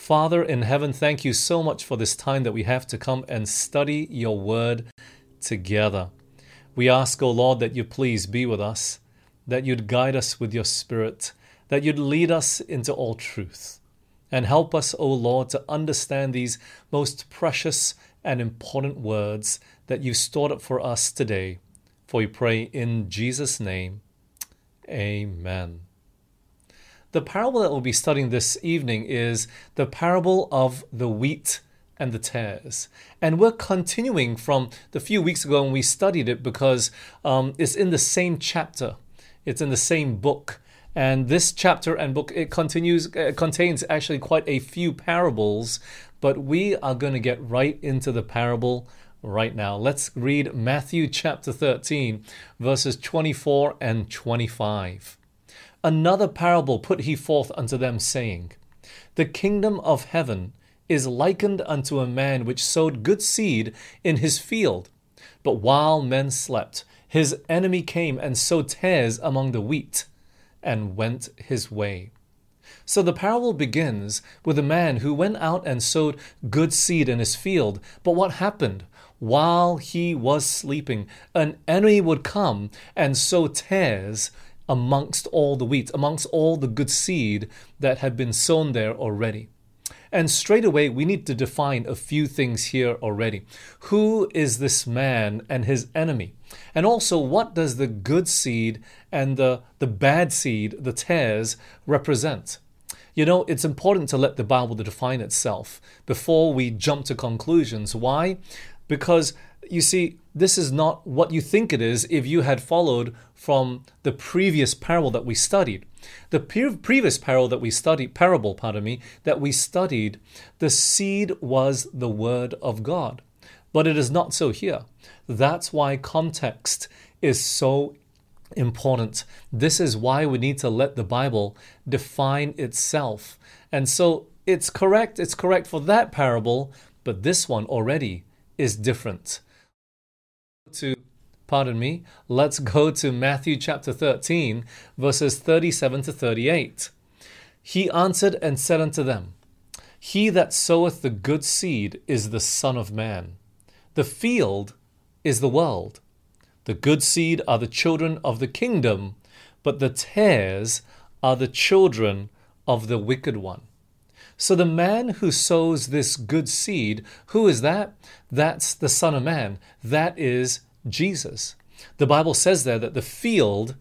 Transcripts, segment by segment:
Father in heaven, thank you so much for this time that we have to come and study your word together. We ask, O oh Lord, that you please be with us, that you'd guide us with your spirit, that you'd lead us into all truth, and help us, O oh Lord, to understand these most precious and important words that you've stored up for us today. For we pray in Jesus' name. Amen. The parable that we'll be studying this evening is the parable of the wheat and the tares. And we're continuing from the few weeks ago when we studied it because um, it's in the same chapter, it's in the same book. And this chapter and book it continues it contains actually quite a few parables, but we are going to get right into the parable right now. Let's read Matthew chapter 13 verses 24 and 25. Another parable put he forth unto them, saying, The kingdom of heaven is likened unto a man which sowed good seed in his field. But while men slept, his enemy came and sowed tares among the wheat, and went his way. So the parable begins with a man who went out and sowed good seed in his field. But what happened? While he was sleeping, an enemy would come and sow tares amongst all the wheat, amongst all the good seed that had been sown there already. And straight away, we need to define a few things here already. Who is this man and his enemy? And also, what does the good seed and the, the bad seed, the tares, represent? You know, it's important to let the Bible define itself before we jump to conclusions. Why? Because you see, this is not what you think it is if you had followed from the previous parable that we studied. The pre- previous parable that we studied, parable, pardon me, that we studied, the seed was the word of God. But it is not so here. That's why context is so important. This is why we need to let the Bible define itself. And so it's correct, it's correct for that parable, but this one already is different to, pardon me, let's go to Matthew chapter 13, verses 37 to 38. He answered and said unto them, He that soweth the good seed is the Son of Man. The field is the world. The good seed are the children of the kingdom, but the tares are the children of the wicked one. So the man who sows this good seed, who is that? That's the Son of Man. That is Jesus. The Bible says there that the field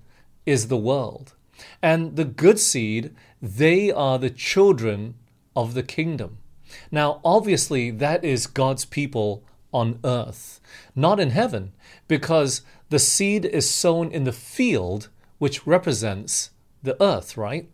is the world. And the good seed, they are the children of the kingdom. Now, obviously, that is God's people on earth, not in heaven, because the seed is sown in the field, which represents the earth, right?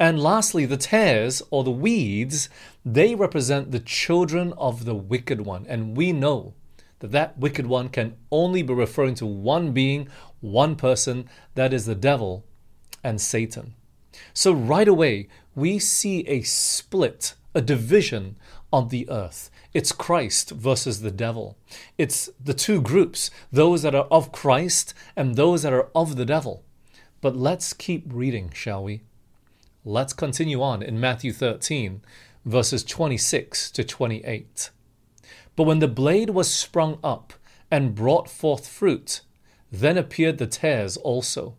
And lastly, the tares or the weeds, they represent the children of the wicked one. And we know that that wicked one can only be referring to one being, one person, that is the devil and Satan. So right away, we see a split, a division on the earth. It's Christ versus the devil. It's the two groups, those that are of Christ and those that are of the devil. But let's keep reading, shall we? Let's continue on in Matthew 13, verses 26 to 28. But when the blade was sprung up and brought forth fruit, then appeared the tares also.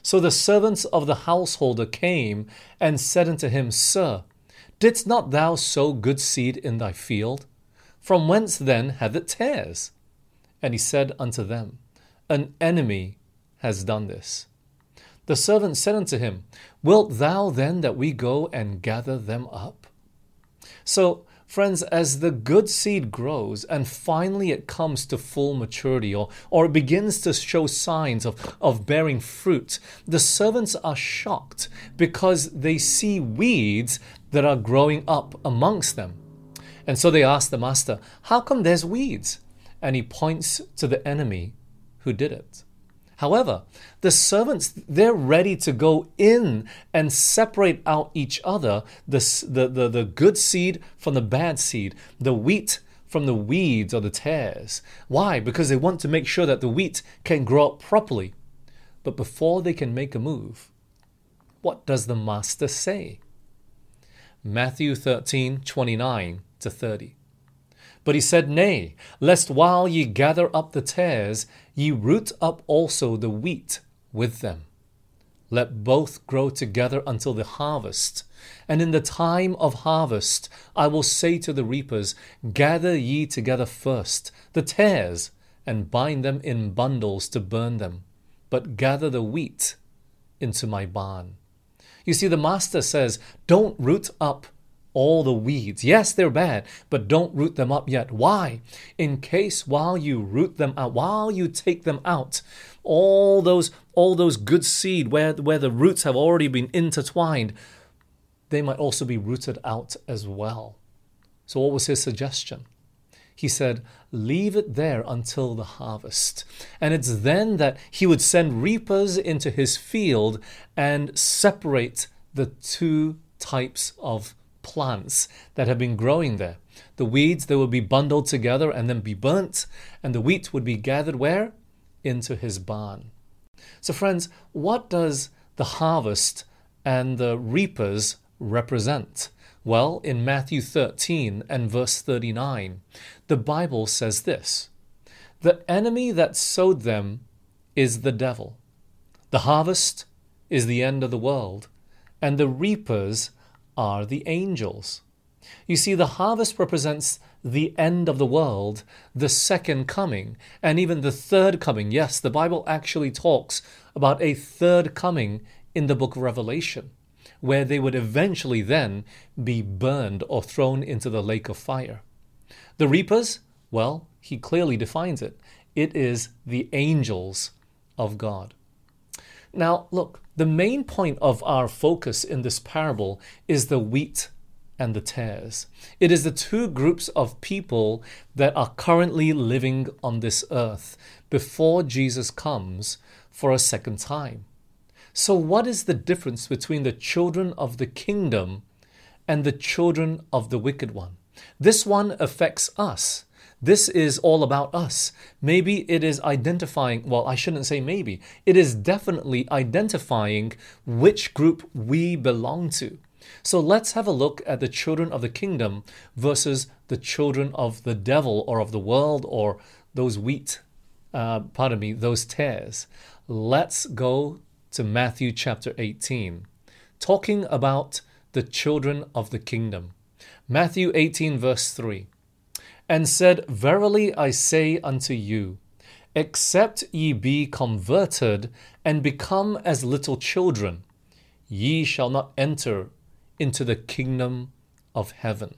So the servants of the householder came and said unto him, Sir, didst not thou sow good seed in thy field? From whence then hath it tares? And he said unto them, An enemy has done this. The servant said unto him, Wilt thou then that we go and gather them up? So, friends, as the good seed grows and finally it comes to full maturity or, or begins to show signs of, of bearing fruit, the servants are shocked because they see weeds that are growing up amongst them. And so they ask the master, How come there's weeds? And he points to the enemy who did it. However, the servants, they're ready to go in and separate out each other the, the, the, the good seed from the bad seed, the wheat from the weeds or the tares. Why? Because they want to make sure that the wheat can grow up properly. But before they can make a move, what does the master say? Matthew 13 29 to 30. But he said, Nay, lest while ye gather up the tares, ye root up also the wheat with them. Let both grow together until the harvest. And in the time of harvest, I will say to the reapers, Gather ye together first the tares, and bind them in bundles to burn them, but gather the wheat into my barn. You see, the master says, Don't root up all the weeds. Yes, they're bad, but don't root them up yet. Why? In case while you root them out, while you take them out, all those all those good seed where where the roots have already been intertwined, they might also be rooted out as well. So what was his suggestion? He said, Leave it there until the harvest. And it's then that he would send reapers into his field and separate the two types of plants that have been growing there. The weeds, they would be bundled together and then be burnt, and the wheat would be gathered where? Into his barn. So, friends, what does the harvest and the reapers represent? Well, in Matthew 13 and verse 39, the Bible says this The enemy that sowed them is the devil. The harvest is the end of the world, and the reapers are the angels. You see, the harvest represents the end of the world, the second coming, and even the third coming. Yes, the Bible actually talks about a third coming in the book of Revelation, where they would eventually then be burned or thrown into the lake of fire. The reapers, well, he clearly defines it. It is the angels of God. Now, look, the main point of our focus in this parable is the wheat and the tares. It is the two groups of people that are currently living on this earth before Jesus comes for a second time. So, what is the difference between the children of the kingdom and the children of the wicked one? This one affects us. This is all about us. Maybe it is identifying, well, I shouldn't say maybe, it is definitely identifying which group we belong to. So let's have a look at the children of the kingdom versus the children of the devil or of the world or those wheat, uh, pardon me, those tares. Let's go to Matthew chapter 18, talking about the children of the kingdom. Matthew 18, verse 3 and said, Verily I say unto you, except ye be converted and become as little children, ye shall not enter into the kingdom of heaven.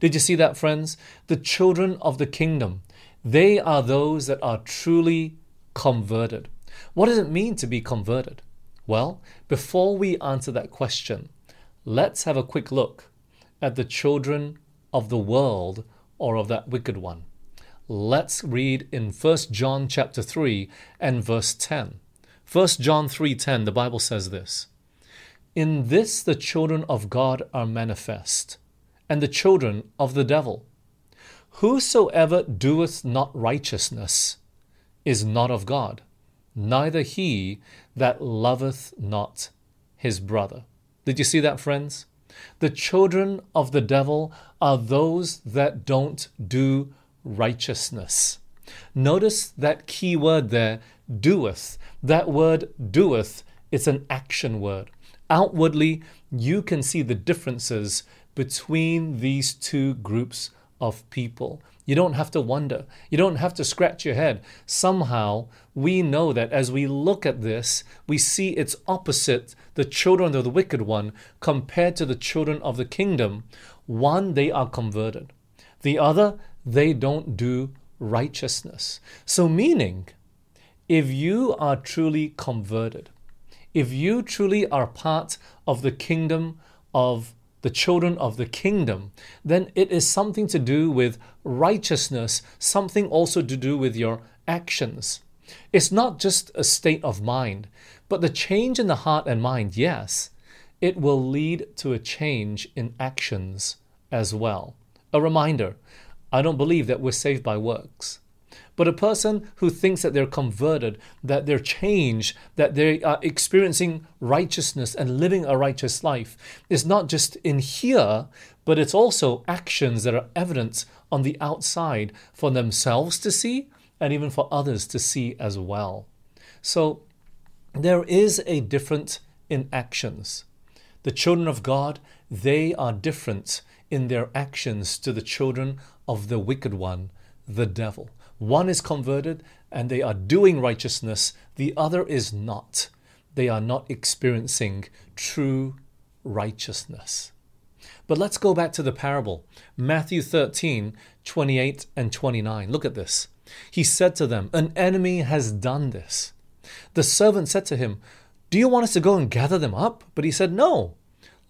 Did you see that, friends? The children of the kingdom, they are those that are truly converted. What does it mean to be converted? Well, before we answer that question, let's have a quick look at the children of the world or of that wicked one. Let's read in 1 John chapter 3 and verse 10. 1 John 3:10 the Bible says this. In this the children of God are manifest, and the children of the devil. Whosoever doeth not righteousness is not of God, neither he that loveth not his brother. Did you see that, friends? The children of the devil are those that don't do righteousness. Notice that key word there, doeth. That word doeth, it's an action word. Outwardly, you can see the differences between these two groups of people. You don't have to wonder. You don't have to scratch your head. Somehow, we know that as we look at this, we see its opposite, the children of the wicked one, compared to the children of the kingdom. One, they are converted. The other, they don't do righteousness. So, meaning, if you are truly converted, if you truly are part of the kingdom of the children of the kingdom, then it is something to do with righteousness, something also to do with your actions. It's not just a state of mind, but the change in the heart and mind, yes, it will lead to a change in actions as well. A reminder I don't believe that we're saved by works. But a person who thinks that they're converted, that they're changed, that they are experiencing righteousness and living a righteous life is not just in here, but it's also actions that are evident on the outside for themselves to see and even for others to see as well. So there is a difference in actions. The children of God, they are different in their actions to the children of the wicked one, the devil. One is converted and they are doing righteousness, the other is not. They are not experiencing true righteousness. But let's go back to the parable Matthew 13, 28 and 29. Look at this. He said to them, An enemy has done this. The servant said to him, Do you want us to go and gather them up? But he said, No,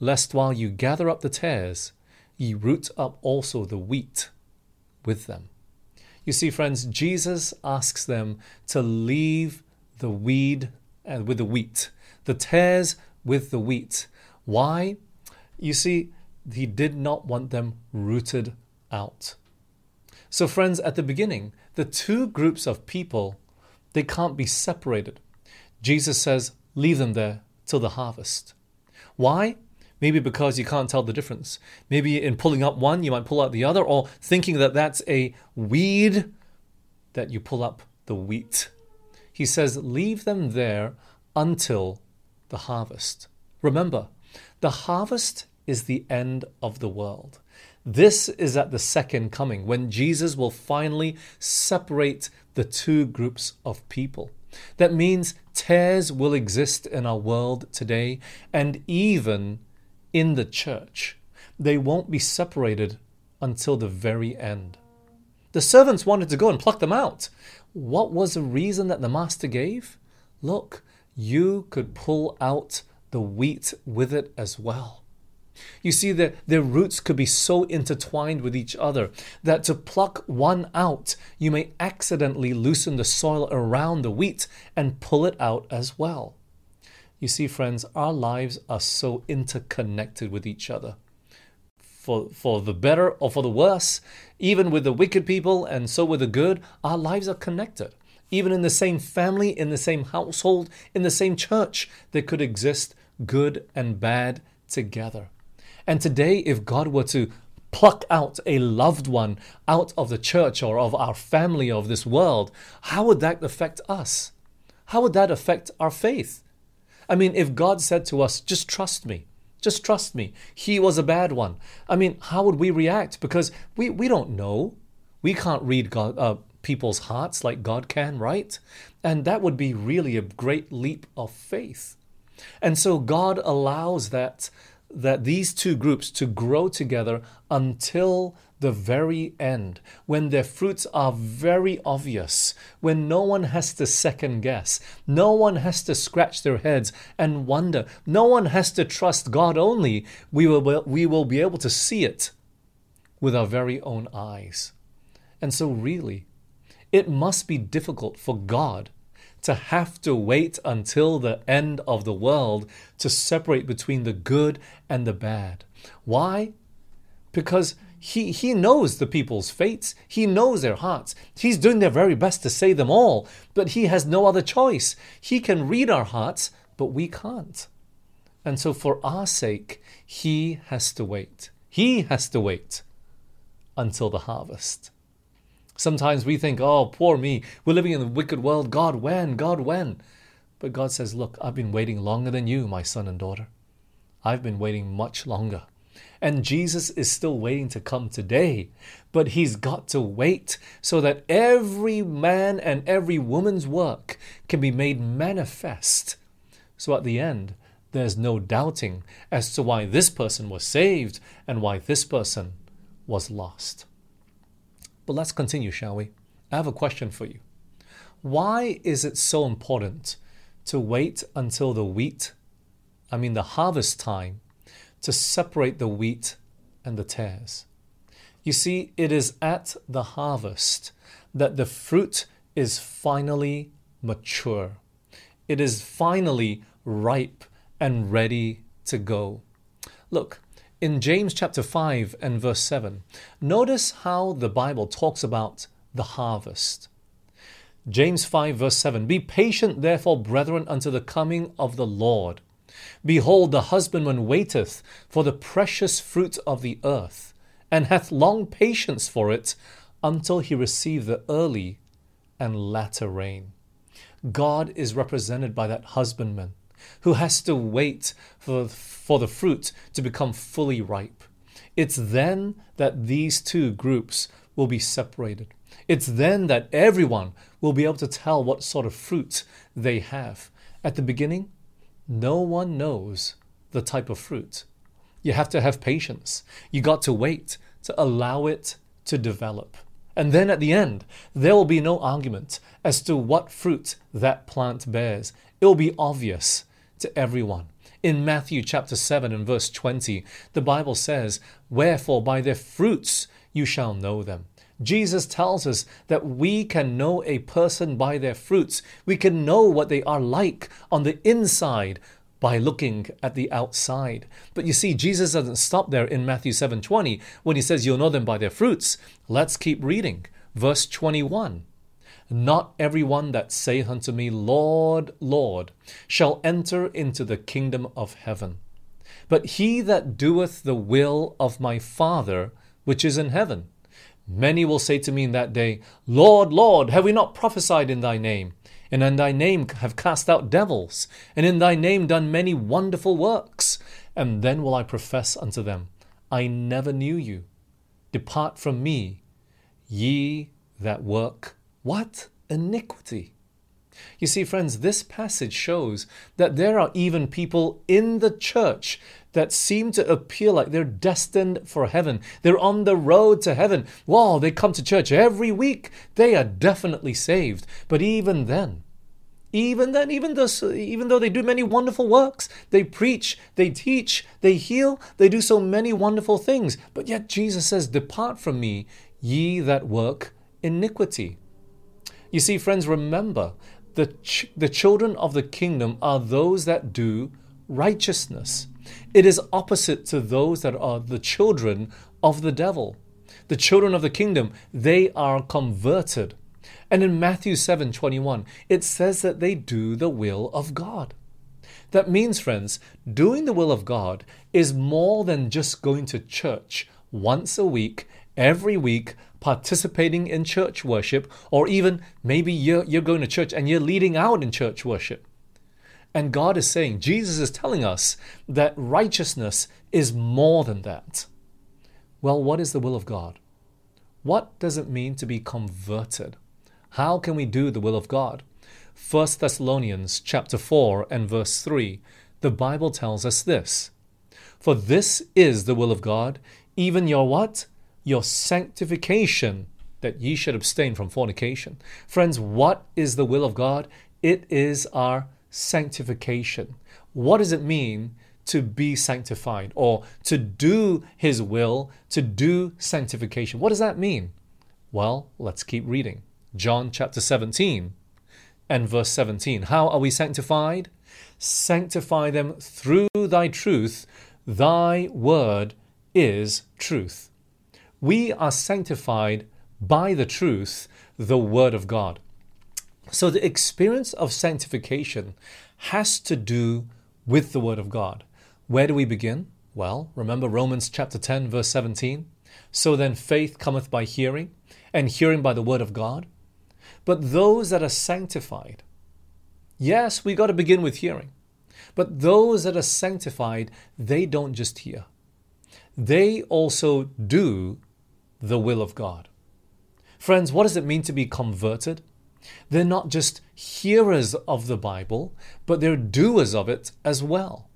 lest while you gather up the tares, ye root up also the wheat with them. You see, friends, Jesus asks them to leave the weed and with the wheat, the tares with the wheat. Why? You see, he did not want them rooted out. So, friends, at the beginning, the two groups of people, they can't be separated. Jesus says, leave them there till the harvest. Why? Maybe because you can't tell the difference. Maybe in pulling up one, you might pull out the other, or thinking that that's a weed, that you pull up the wheat. He says, leave them there until the harvest. Remember, the harvest is the end of the world. This is at the second coming when Jesus will finally separate the two groups of people. That means tares will exist in our world today and even in the church. They won't be separated until the very end. The servants wanted to go and pluck them out. What was the reason that the master gave? Look, you could pull out the wheat with it as well. You see that their roots could be so intertwined with each other that to pluck one out, you may accidentally loosen the soil around the wheat and pull it out as well. You see, friends, our lives are so interconnected with each other. For, for the better or for the worse, even with the wicked people and so with the good, our lives are connected. Even in the same family, in the same household, in the same church, there could exist good and bad together. And today, if God were to pluck out a loved one out of the church or of our family of this world, how would that affect us? How would that affect our faith? I mean, if God said to us, just trust me, just trust me, he was a bad one. I mean, how would we react? Because we, we don't know. We can't read God, uh, people's hearts like God can, right? And that would be really a great leap of faith. And so God allows that that these two groups to grow together until the very end, when their fruits are very obvious, when no one has to second guess, no one has to scratch their heads and wonder, no one has to trust God only, we will, we will be able to see it with our very own eyes. And so, really, it must be difficult for God to have to wait until the end of the world to separate between the good and the bad. Why? Because he, he knows the people's fates. He knows their hearts. He's doing their very best to save them all, but he has no other choice. He can read our hearts, but we can't. And so, for our sake, he has to wait. He has to wait until the harvest. Sometimes we think, oh, poor me, we're living in a wicked world. God, when? God, when? But God says, look, I've been waiting longer than you, my son and daughter. I've been waiting much longer. And Jesus is still waiting to come today. But he's got to wait so that every man and every woman's work can be made manifest. So at the end, there's no doubting as to why this person was saved and why this person was lost. But let's continue, shall we? I have a question for you. Why is it so important to wait until the wheat, I mean the harvest time, to separate the wheat and the tares? You see, it is at the harvest that the fruit is finally mature. It is finally ripe and ready to go. Look, in James chapter 5 and verse 7, notice how the Bible talks about the harvest. James 5, verse 7 Be patient, therefore, brethren, unto the coming of the Lord. Behold, the husbandman waiteth for the precious fruit of the earth, and hath long patience for it until he receive the early and latter rain. God is represented by that husbandman who has to wait for, for the fruit to become fully ripe. It's then that these two groups will be separated. It's then that everyone will be able to tell what sort of fruit they have. At the beginning, no one knows the type of fruit. You have to have patience. You got to wait to allow it to develop. And then at the end, there will be no argument as to what fruit that plant bears. It will be obvious to everyone. In Matthew chapter 7 and verse 20, the Bible says, Wherefore by their fruits you shall know them. Jesus tells us that we can know a person by their fruits. We can know what they are like on the inside by looking at the outside. But you see, Jesus doesn't stop there in Matthew 7:20 when he says you'll know them by their fruits. Let's keep reading. Verse 21. Not everyone that saith unto me, Lord, Lord, shall enter into the kingdom of heaven, but he that doeth the will of my Father which is in heaven. Many will say to me in that day, Lord, Lord, have we not prophesied in thy name? And in thy name have cast out devils, and in thy name done many wonderful works. And then will I profess unto them, I never knew you. Depart from me, ye that work what? Iniquity. You see, friends, this passage shows that there are even people in the church that seem to appear like they're destined for heaven. They're on the road to heaven. Wow, they come to church every week. They are definitely saved. But even then, even then, even though, even though they do many wonderful works, they preach, they teach, they heal, they do so many wonderful things. But yet Jesus says, Depart from me, ye that work iniquity. You see, friends, remember the, ch- the children of the kingdom are those that do righteousness. It is opposite to those that are the children of the devil. The children of the kingdom, they are converted. And in Matthew 7 21, it says that they do the will of God. That means, friends, doing the will of God is more than just going to church once a week, every week, participating in church worship, or even maybe you're, you're going to church and you're leading out in church worship. And God is saying, Jesus is telling us that righteousness is more than that. Well, what is the will of God? What does it mean to be converted? How can we do the will of God? 1 Thessalonians chapter 4 and verse 3, the Bible tells us this. For this is the will of God, even your what? your sanctification, that ye should abstain from fornication. Friends, what is the will of God? It is our sanctification. What does it mean to be sanctified or to do His will, to do sanctification? What does that mean? Well, let's keep reading. John chapter 17 and verse 17. How are we sanctified? Sanctify them through thy truth. Thy word is truth we are sanctified by the truth, the Word of God. So the experience of sanctification has to do with the Word of God. Where do we begin? Well, remember Romans chapter 10, verse 17. So then faith cometh by hearing, and hearing by the Word of God. But those that are sanctified, yes, we got to begin with hearing. But those that are sanctified, they don't just hear, they also do the will of God. Friends, what does it mean to be converted? They're not just hearers of the Bible, but they're doers of it as well.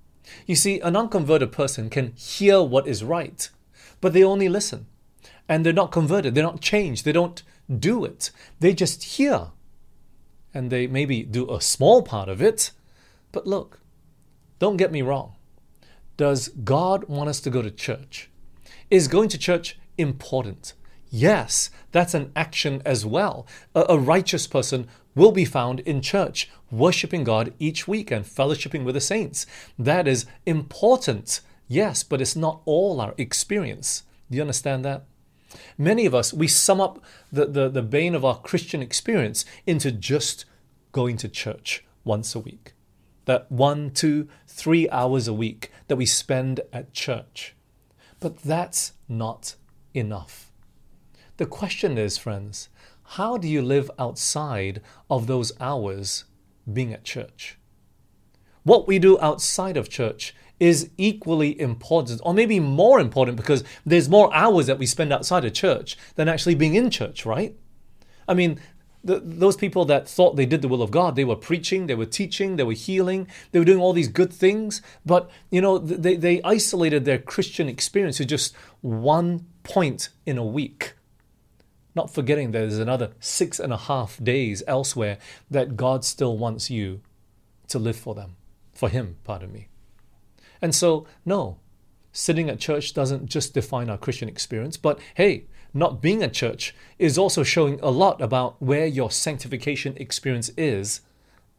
You see, an unconverted person can hear what is right, but they only listen. And they're not converted, they're not changed, they don't do it. They just hear. And they maybe do a small part of it. But look, don't get me wrong. Does God want us to go to church? Is going to church important. Yes, that's an action as well. A, a, righteous person will be found in church, worshiping God each week and fellowshipping with the saints. That is important, yes, but it's not all our experience. Do you understand that? Many of us, we sum up the, the, the bane of our Christian experience into just going to church once a week. That one, two, three hours a week that we spend at church. But that's not enough. The question is, friends, how do you live outside of those hours being at church? What we do outside of church is equally important, or maybe more important, because there's more hours that we spend outside of church than actually being in church, right? I mean, the, those people that thought they did the will of God, they were preaching, they were teaching, they were healing, they were doing all these good things, but you know, they, they isolated their Christian experience to just one point in a week. Not forgetting there's another six and a half days elsewhere that God still wants you to live for them, for Him, pardon me. And so, no, sitting at church doesn't just define our Christian experience, but hey, not being at church is also showing a lot about where your sanctification experience is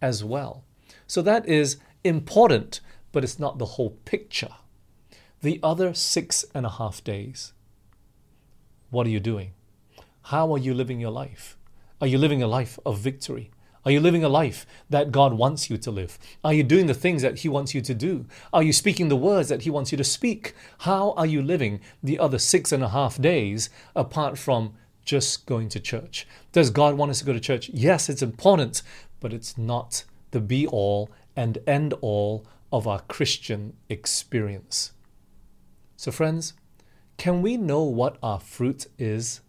as well. So that is important, but it's not the whole picture. The other six and a half days, what are you doing? How are you living your life? Are you living a life of victory? Are you living a life that God wants you to live? Are you doing the things that He wants you to do? Are you speaking the words that He wants you to speak? How are you living the other six and a half days apart from just going to church? Does God want us to go to church? Yes, it's important, but it's not the be all and end all of our Christian experience. So, friends, can we know what our fruit is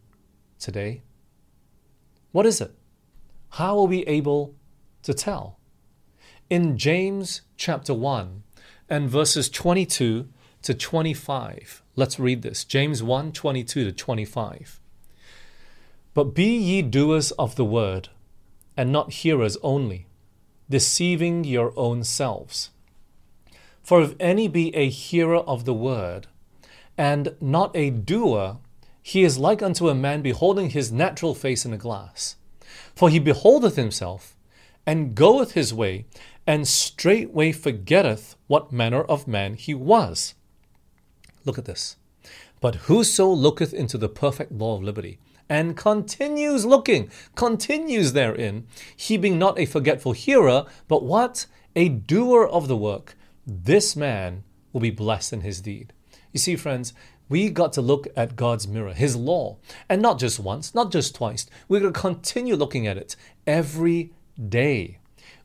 today? What is it? How are we able to tell? In James chapter 1 and verses 22 to 25, let's read this. James 1 22 to 25. But be ye doers of the word, and not hearers only, deceiving your own selves. For if any be a hearer of the word, and not a doer, he is like unto a man beholding his natural face in a glass. For he beholdeth himself, and goeth his way, and straightway forgetteth what manner of man he was. Look at this. But whoso looketh into the perfect law of liberty, and continues looking, continues therein, he being not a forgetful hearer, but what? A doer of the work, this man will be blessed in his deed. You see, friends, we got to look at God's mirror, His law, and not just once, not just twice. We're going to continue looking at it every day.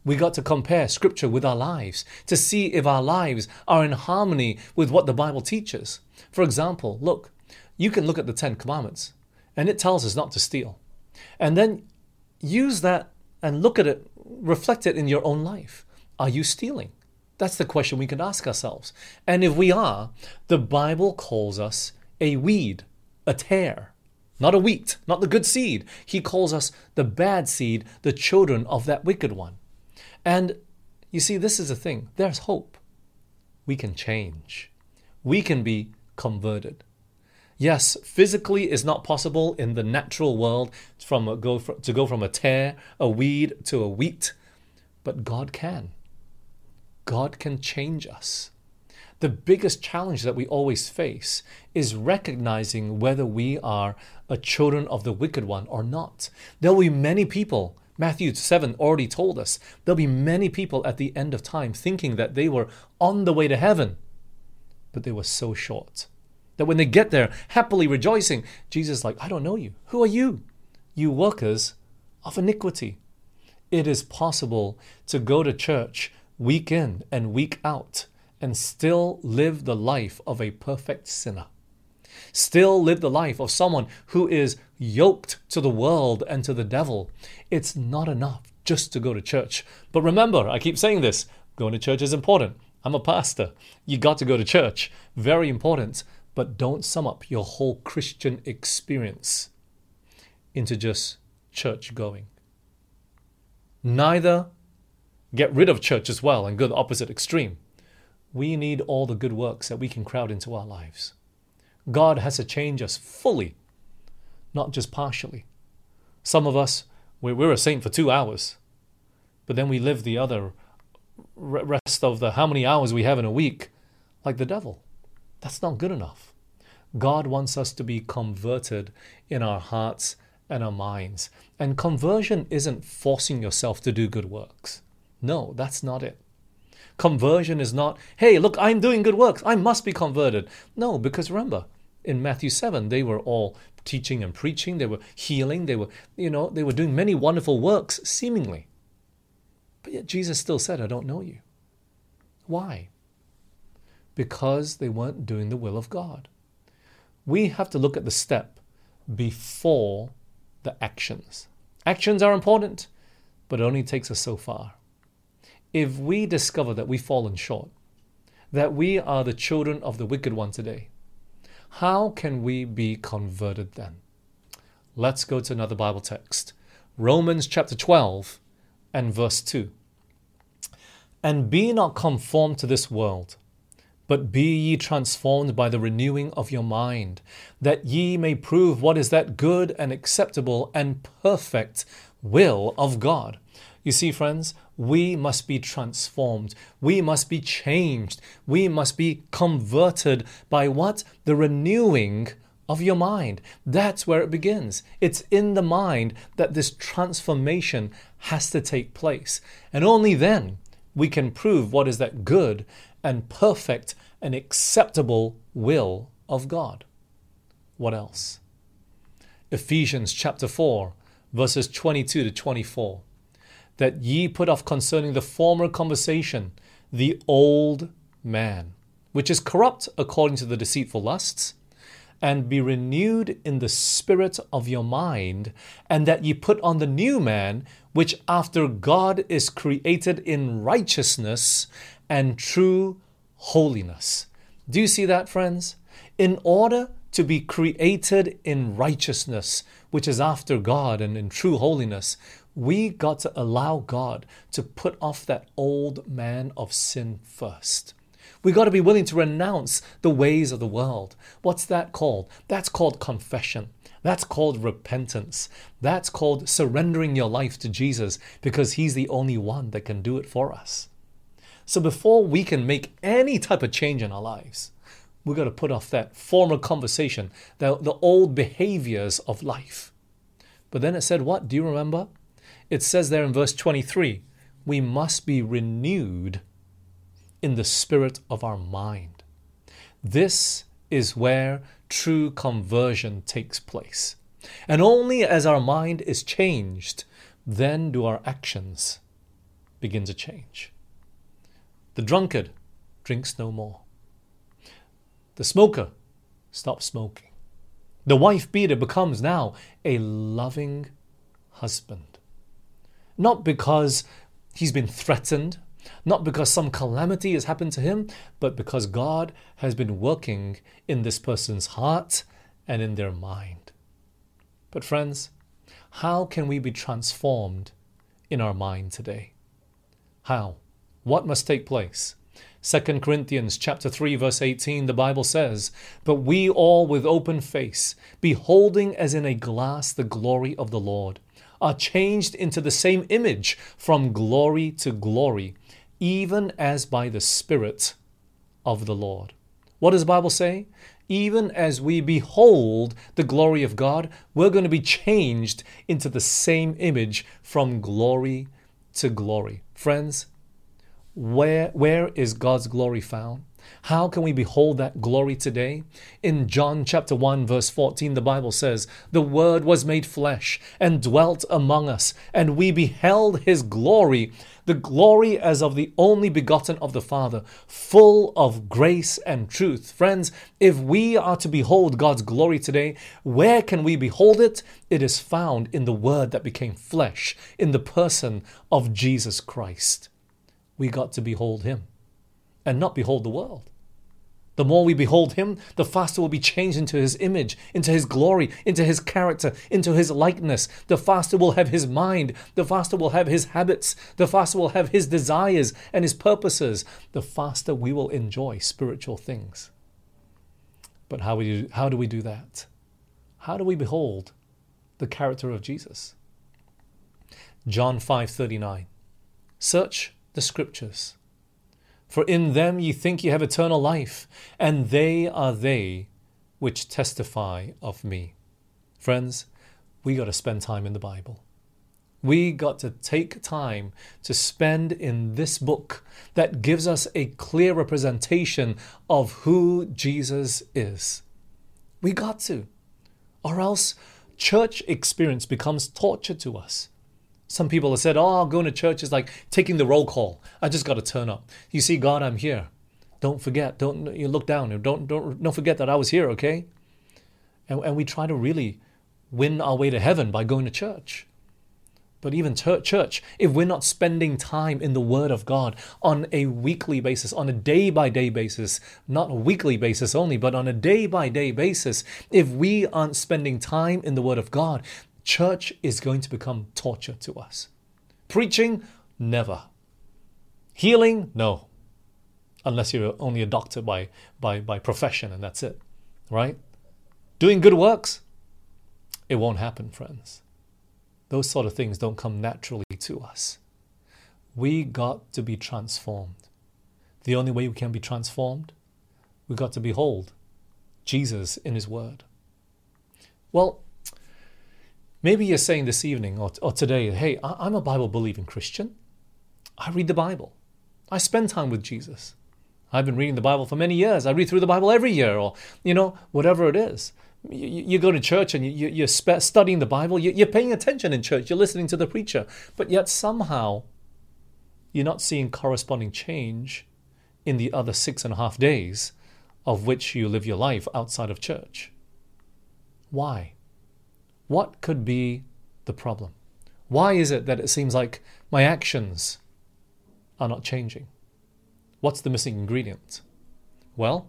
We got to compare Scripture with our lives to see if our lives are in harmony with what the Bible teaches. For example, look, you can look at the Ten Commandments, and it tells us not to steal. And then use that and look at it, reflect it in your own life. Are you stealing? That's the question we can ask ourselves. And if we are, the Bible calls us a weed, a tare, not a wheat, not the good seed. He calls us the bad seed, the children of that wicked one. And you see, this is the thing there's hope. We can change, we can be converted. Yes, physically is not possible in the natural world from go to go from a tare, a weed, to a wheat, but God can. God can change us. The biggest challenge that we always face is recognizing whether we are a children of the wicked one or not. There will be many people, Matthew 7 already told us, there'll be many people at the end of time thinking that they were on the way to heaven, but they were so short. That when they get there, happily rejoicing, Jesus is like, I don't know you. Who are you? You workers of iniquity. It is possible to go to church week in and week out, and still live the life of a perfect sinner. Still live the life of someone who is yoked to the world and to the devil. It's not enough just to go to church. But remember, I keep saying this going to church is important. I'm a pastor. You got to go to church. Very important. But don't sum up your whole Christian experience into just church going. Neither get rid of church as well and go the opposite extreme. We need all the good works that we can crowd into our lives. God has to change us fully, not just partially. Some of us, we're a saint for two hours, but then we live the other rest of the how many hours we have in a week like the devil. That's not good enough. God wants us to be converted in our hearts and our minds. And conversion isn't forcing yourself to do good works. No, that's not it. Conversion is not, hey, look, I'm doing good works. I must be converted. No, because remember, in Matthew 7, they were all teaching and preaching, they were healing, they were, you know, they were doing many wonderful works, seemingly. But yet Jesus still said, I don't know you. Why? Because they weren't doing the will of God. We have to look at the step before the actions. Actions are important, but it only takes us so far. If we discover that we've fallen short, that we are the children of the wicked one today, how can we be converted then? Let's go to another Bible text Romans chapter 12 and verse 2. And be not conformed to this world, but be ye transformed by the renewing of your mind, that ye may prove what is that good and acceptable and perfect will of God. You see, friends, we must be transformed. We must be changed. We must be converted by what? The renewing of your mind. That's where it begins. It's in the mind that this transformation has to take place. And only then we can prove what is that good and perfect and acceptable will of God. What else? Ephesians chapter 4, verses 22 to 24 that ye put off concerning the former conversation the old man, which is corrupt according to the deceitful lusts, and be renewed in the spirit of your mind, and that ye put on the new man, which after God is created in righteousness and true holiness. Do you see that, friends? In order to be created in righteousness, which is after God and in true holiness, we got to allow God to put off that old man of sin first. We got to be willing to renounce the ways of the world. What's that called? That's called confession. That's called repentance. That's called surrendering your life to Jesus because He's the only one that can do it for us. So before we can make any type of change in our lives, we've got to put off that former conversation, the, the old behaviors of life. But then it said, what? Do you remember? It says there in verse 23 we must be renewed in the spirit of our mind. This is where true conversion takes place. And only as our mind is changed, then do our actions begin to change. The drunkard drinks no more. The smoker stops smoking. The wife beater becomes now a loving husband. Not because he's been threatened, not because some calamity has happened to him, but because God has been working in this person's heart and in their mind. But, friends, how can we be transformed in our mind today? How? What must take place? 2 Corinthians chapter 3 verse 18 the Bible says, "But we all with open face, beholding as in a glass the glory of the Lord, are changed into the same image from glory to glory, even as by the Spirit of the Lord. What does the Bible say? Even as we behold the glory of God, we're going to be changed into the same image from glory to glory. Friends, where, where is God's glory found? How can we behold that glory today? In John chapter 1 verse 14 the Bible says, "The word was made flesh and dwelt among us, and we beheld his glory, the glory as of the only begotten of the Father, full of grace and truth." Friends, if we are to behold God's glory today, where can we behold it? It is found in the word that became flesh, in the person of Jesus Christ. We got to behold him and not behold the world. The more we behold him, the faster we'll be changed into his image, into his glory, into his character, into his likeness. The faster we'll have his mind, the faster we'll have his habits, the faster we'll have his desires and his purposes, the faster we will enjoy spiritual things. But how, we, how do we do that? How do we behold the character of Jesus? John 5:39 Search the scriptures for in them ye think ye have eternal life, and they are they which testify of me. Friends, we got to spend time in the Bible. We got to take time to spend in this book that gives us a clear representation of who Jesus is. We got to, or else church experience becomes torture to us. Some people have said, Oh, going to church is like taking the roll call. I just got to turn up. You see, God, I'm here. Don't forget. Don't you look down. Don't don't don't forget that I was here. Okay. And and we try to really win our way to heaven by going to church. But even church, if we're not spending time in the Word of God on a weekly basis, on a day by day basis, not a weekly basis only, but on a day by day basis, if we aren't spending time in the Word of God, church is going to become torture to us. Preaching, never. Healing, no. Unless you're only a doctor by, by, by profession and that's it, right? Doing good works, it won't happen, friends. Those sort of things don't come naturally to us. We got to be transformed. The only way we can be transformed, we got to behold Jesus in His Word. Well, maybe you're saying this evening or, or today, hey, I'm a Bible believing Christian. I read the Bible. I spend time with Jesus. I've been reading the Bible for many years. I read through the Bible every year, or, you know, whatever it is you, you go to church and you, you're studying the Bible, you're paying attention in church, you're listening to the preacher, but yet somehow you're not seeing corresponding change in the other six and a half days of which you live your life outside of church. Why? What could be the problem? Why is it that it seems like my actions are not changing? What's the missing ingredient? Well,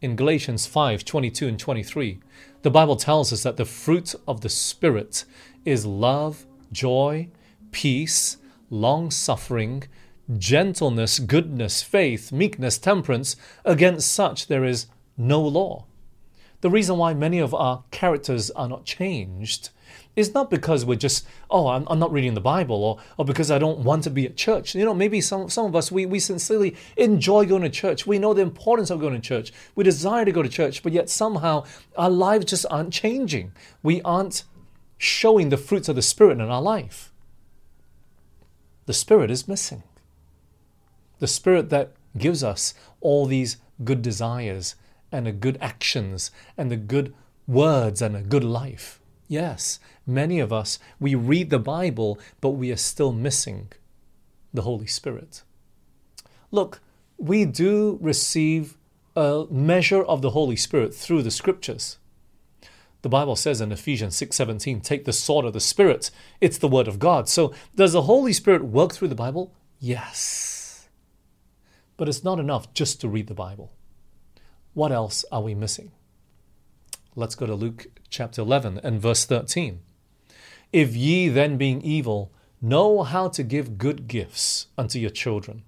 in Galatians 5 22 and 23, the Bible tells us that the fruit of the Spirit is love, joy, peace, long suffering, gentleness, goodness, faith, meekness, temperance. Against such there is no law. The reason why many of our characters are not changed is not because we're just, oh, I'm, I'm not reading the Bible or, or because I don't want to be at church. You know, maybe some, some of us, we, we sincerely enjoy going to church. We know the importance of going to church. We desire to go to church, but yet somehow our lives just aren't changing. We aren't showing the fruits of the Spirit in our life. The Spirit is missing. The Spirit that gives us all these good desires and the good actions and the good words and a good life. Yes, many of us, we read the Bible, but we are still missing the Holy Spirit. Look, we do receive a measure of the Holy Spirit through the scriptures. The Bible says in Ephesians 6:17, take the sword of the Spirit. It's the word of God. So, does the Holy Spirit work through the Bible? Yes. But it's not enough just to read the Bible. What else are we missing? Let's go to Luke chapter 11 and verse 13. If ye then, being evil, know how to give good gifts unto your children,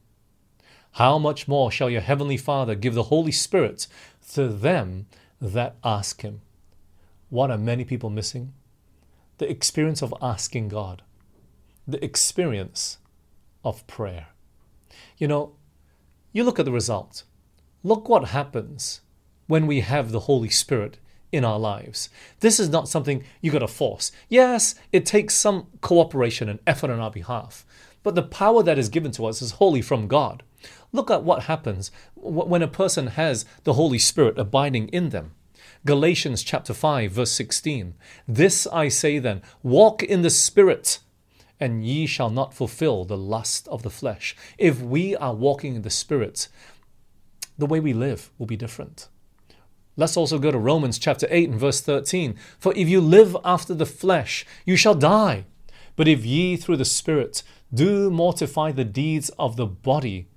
how much more shall your heavenly Father give the Holy Spirit to them that ask him? What are many people missing? The experience of asking God, the experience of prayer. You know, you look at the result. Look what happens when we have the Holy Spirit in our lives. This is not something you got to force. Yes, it takes some cooperation and effort on our behalf, but the power that is given to us is wholly from God. Look at what happens when a person has the Holy Spirit abiding in them. Galatians chapter 5 verse 16. This I say then, walk in the Spirit, and ye shall not fulfill the lust of the flesh. If we are walking in the Spirit, the way we live will be different. Let's also go to Romans chapter 8 and verse 13. For if you live after the flesh, you shall die. But if ye through the Spirit do mortify the deeds of the body,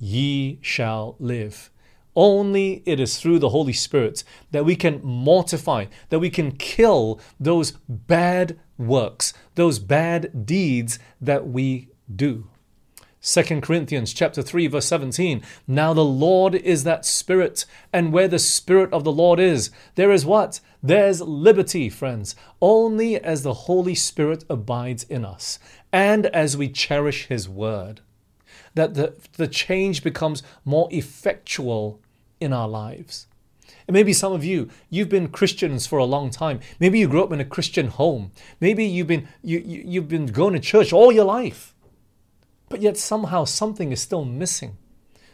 ye shall live. Only it is through the Holy Spirit that we can mortify, that we can kill those bad works, those bad deeds that we do. 2 Corinthians chapter 3 verse 17 Now the Lord is that spirit and where the spirit of the Lord is there is what there's liberty friends only as the holy spirit abides in us and as we cherish his word that the, the change becomes more effectual in our lives And maybe some of you, you've been Christians for a long time. Maybe you grew up in a Christian home. Maybe you've been you, you you've been going to church all your life. But yet somehow something is still missing.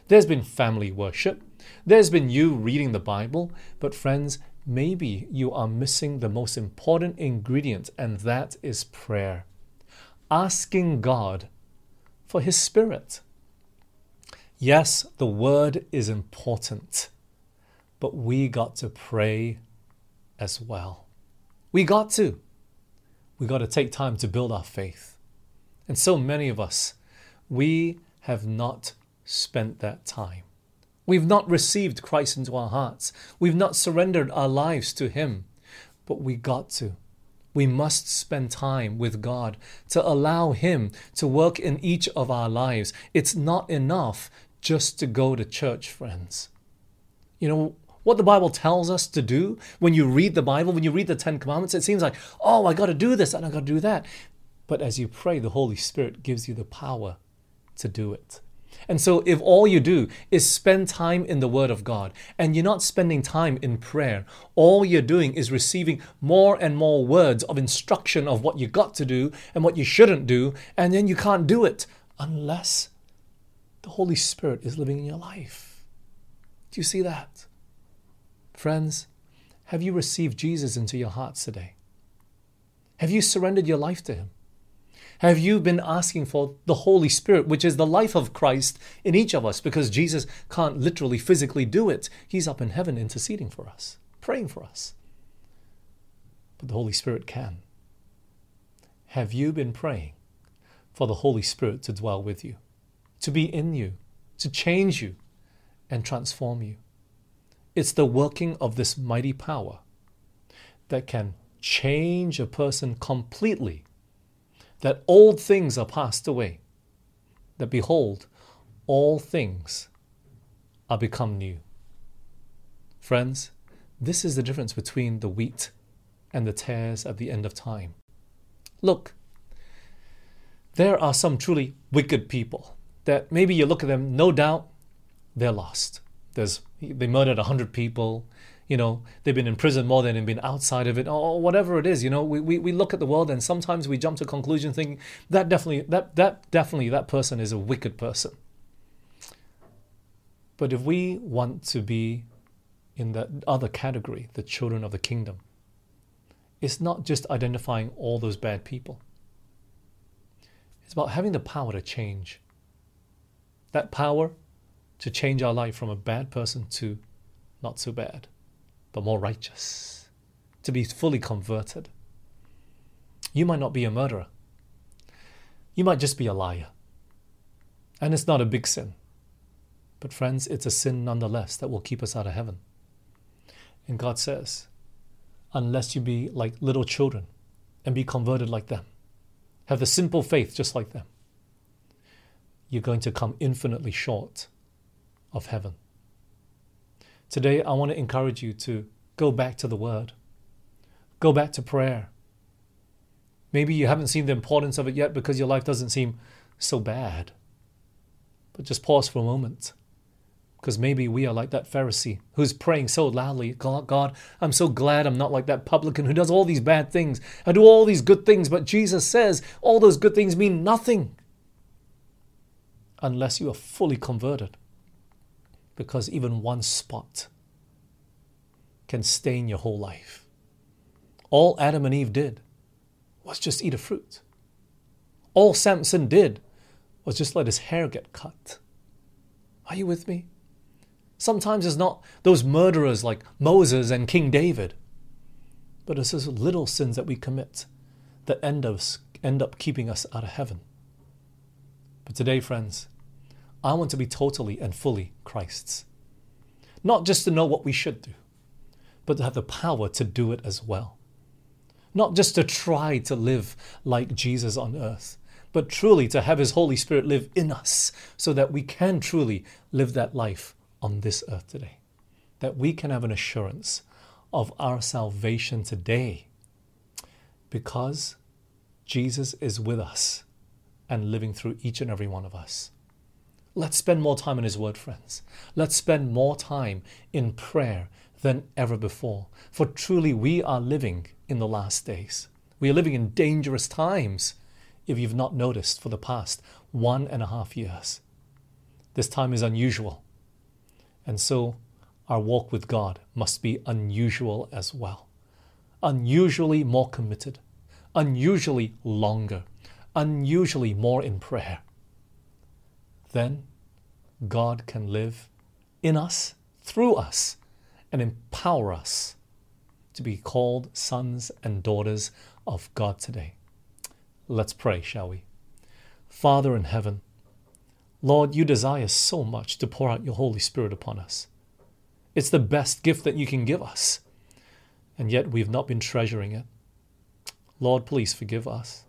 There's been family worship. There's been you reading the Bible, but friends, maybe you are missing the most important ingredient, and that is prayer. Asking God for His Spirit. Yes, the Word is important, but we got to pray as well. We got to. We got to take time to build our faith. And so many of us, we have not spent that time. We've not received Christ into our hearts. We've not surrendered our lives to Him. But we got to. We must spend time with God to allow Him to work in each of our lives. It's not enough just to go to church, friends. You know, what the Bible tells us to do when you read the Bible, when you read the Ten Commandments, it seems like, oh, I got to do this and I got to do that. But as you pray, the Holy Spirit gives you the power to do it. And so, if all you do is spend time in the Word of God and you're not spending time in prayer, all you're doing is receiving more and more words of instruction of what you got to do and what you shouldn't do, and then you can't do it unless the Holy Spirit is living in your life. Do you see that? Friends, have you received Jesus into your hearts today? Have you surrendered your life to Him? Have you been asking for the Holy Spirit, which is the life of Christ in each of us? Because Jesus can't literally, physically do it. He's up in heaven interceding for us, praying for us. But the Holy Spirit can. Have you been praying for the Holy Spirit to dwell with you, to be in you, to change you, and transform you? It's the working of this mighty power that can change a person completely that old things are passed away, that behold, all things are become new. Friends, this is the difference between the wheat and the tares at the end of time. Look, there are some truly wicked people that maybe you look at them, no doubt they're lost. There's, they murdered a hundred people, you know, they've been in prison more than they've been outside of it, or whatever it is. You know, we, we, we look at the world and sometimes we jump to conclusion thinking that definitely that that definitely that person is a wicked person. But if we want to be in that other category, the children of the kingdom, it's not just identifying all those bad people. It's about having the power to change. That power to change our life from a bad person to not so bad but more righteous, to be fully converted. You might not be a murderer. You might just be a liar. And it's not a big sin. But, friends, it's a sin nonetheless that will keep us out of heaven. And God says, unless you be like little children and be converted like them, have the simple faith just like them, you're going to come infinitely short of heaven. Today, I want to encourage you to go back to the Word, go back to prayer. Maybe you haven't seen the importance of it yet because your life doesn't seem so bad. But just pause for a moment. Because maybe we are like that Pharisee who's praying so loudly God, God, I'm so glad I'm not like that publican who does all these bad things. I do all these good things, but Jesus says all those good things mean nothing unless you are fully converted because even one spot can stain your whole life. All Adam and Eve did was just eat a fruit. All Samson did was just let his hair get cut. Are you with me? Sometimes it's not those murderers like Moses and King David, but it's those little sins that we commit that end, us, end up keeping us out of heaven. But today, friends, I want to be totally and fully Christ's. Not just to know what we should do, but to have the power to do it as well. Not just to try to live like Jesus on earth, but truly to have His Holy Spirit live in us so that we can truly live that life on this earth today. That we can have an assurance of our salvation today because Jesus is with us and living through each and every one of us. Let's spend more time in His Word, friends. Let's spend more time in prayer, than ever before. For truly, we are living in the last days. We are living in dangerous times, if you've not noticed, for the past one and a half years. This time is unusual. And so, our walk with God must be unusual as well. Unusually more committed, unusually longer, unusually more in prayer. Then God can live in us, through us, and empower us to be called sons and daughters of God today. Let's pray, shall we? Father in heaven, Lord, you desire so much to pour out your Holy Spirit upon us. It's the best gift that you can give us, and yet we've not been treasuring it. Lord, please forgive us.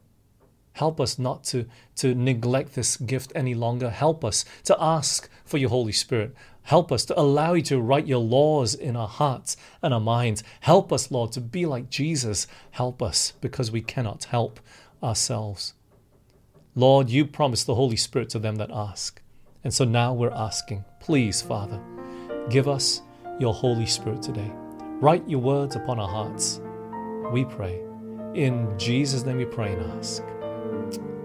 Help us not to, to neglect this gift any longer. Help us to ask for your Holy Spirit. Help us to allow you to write your laws in our hearts and our minds. Help us, Lord, to be like Jesus. Help us because we cannot help ourselves. Lord, you promised the Holy Spirit to them that ask. And so now we're asking, please, Father, give us your Holy Spirit today. Write your words upon our hearts. We pray. In Jesus' name we pray and ask.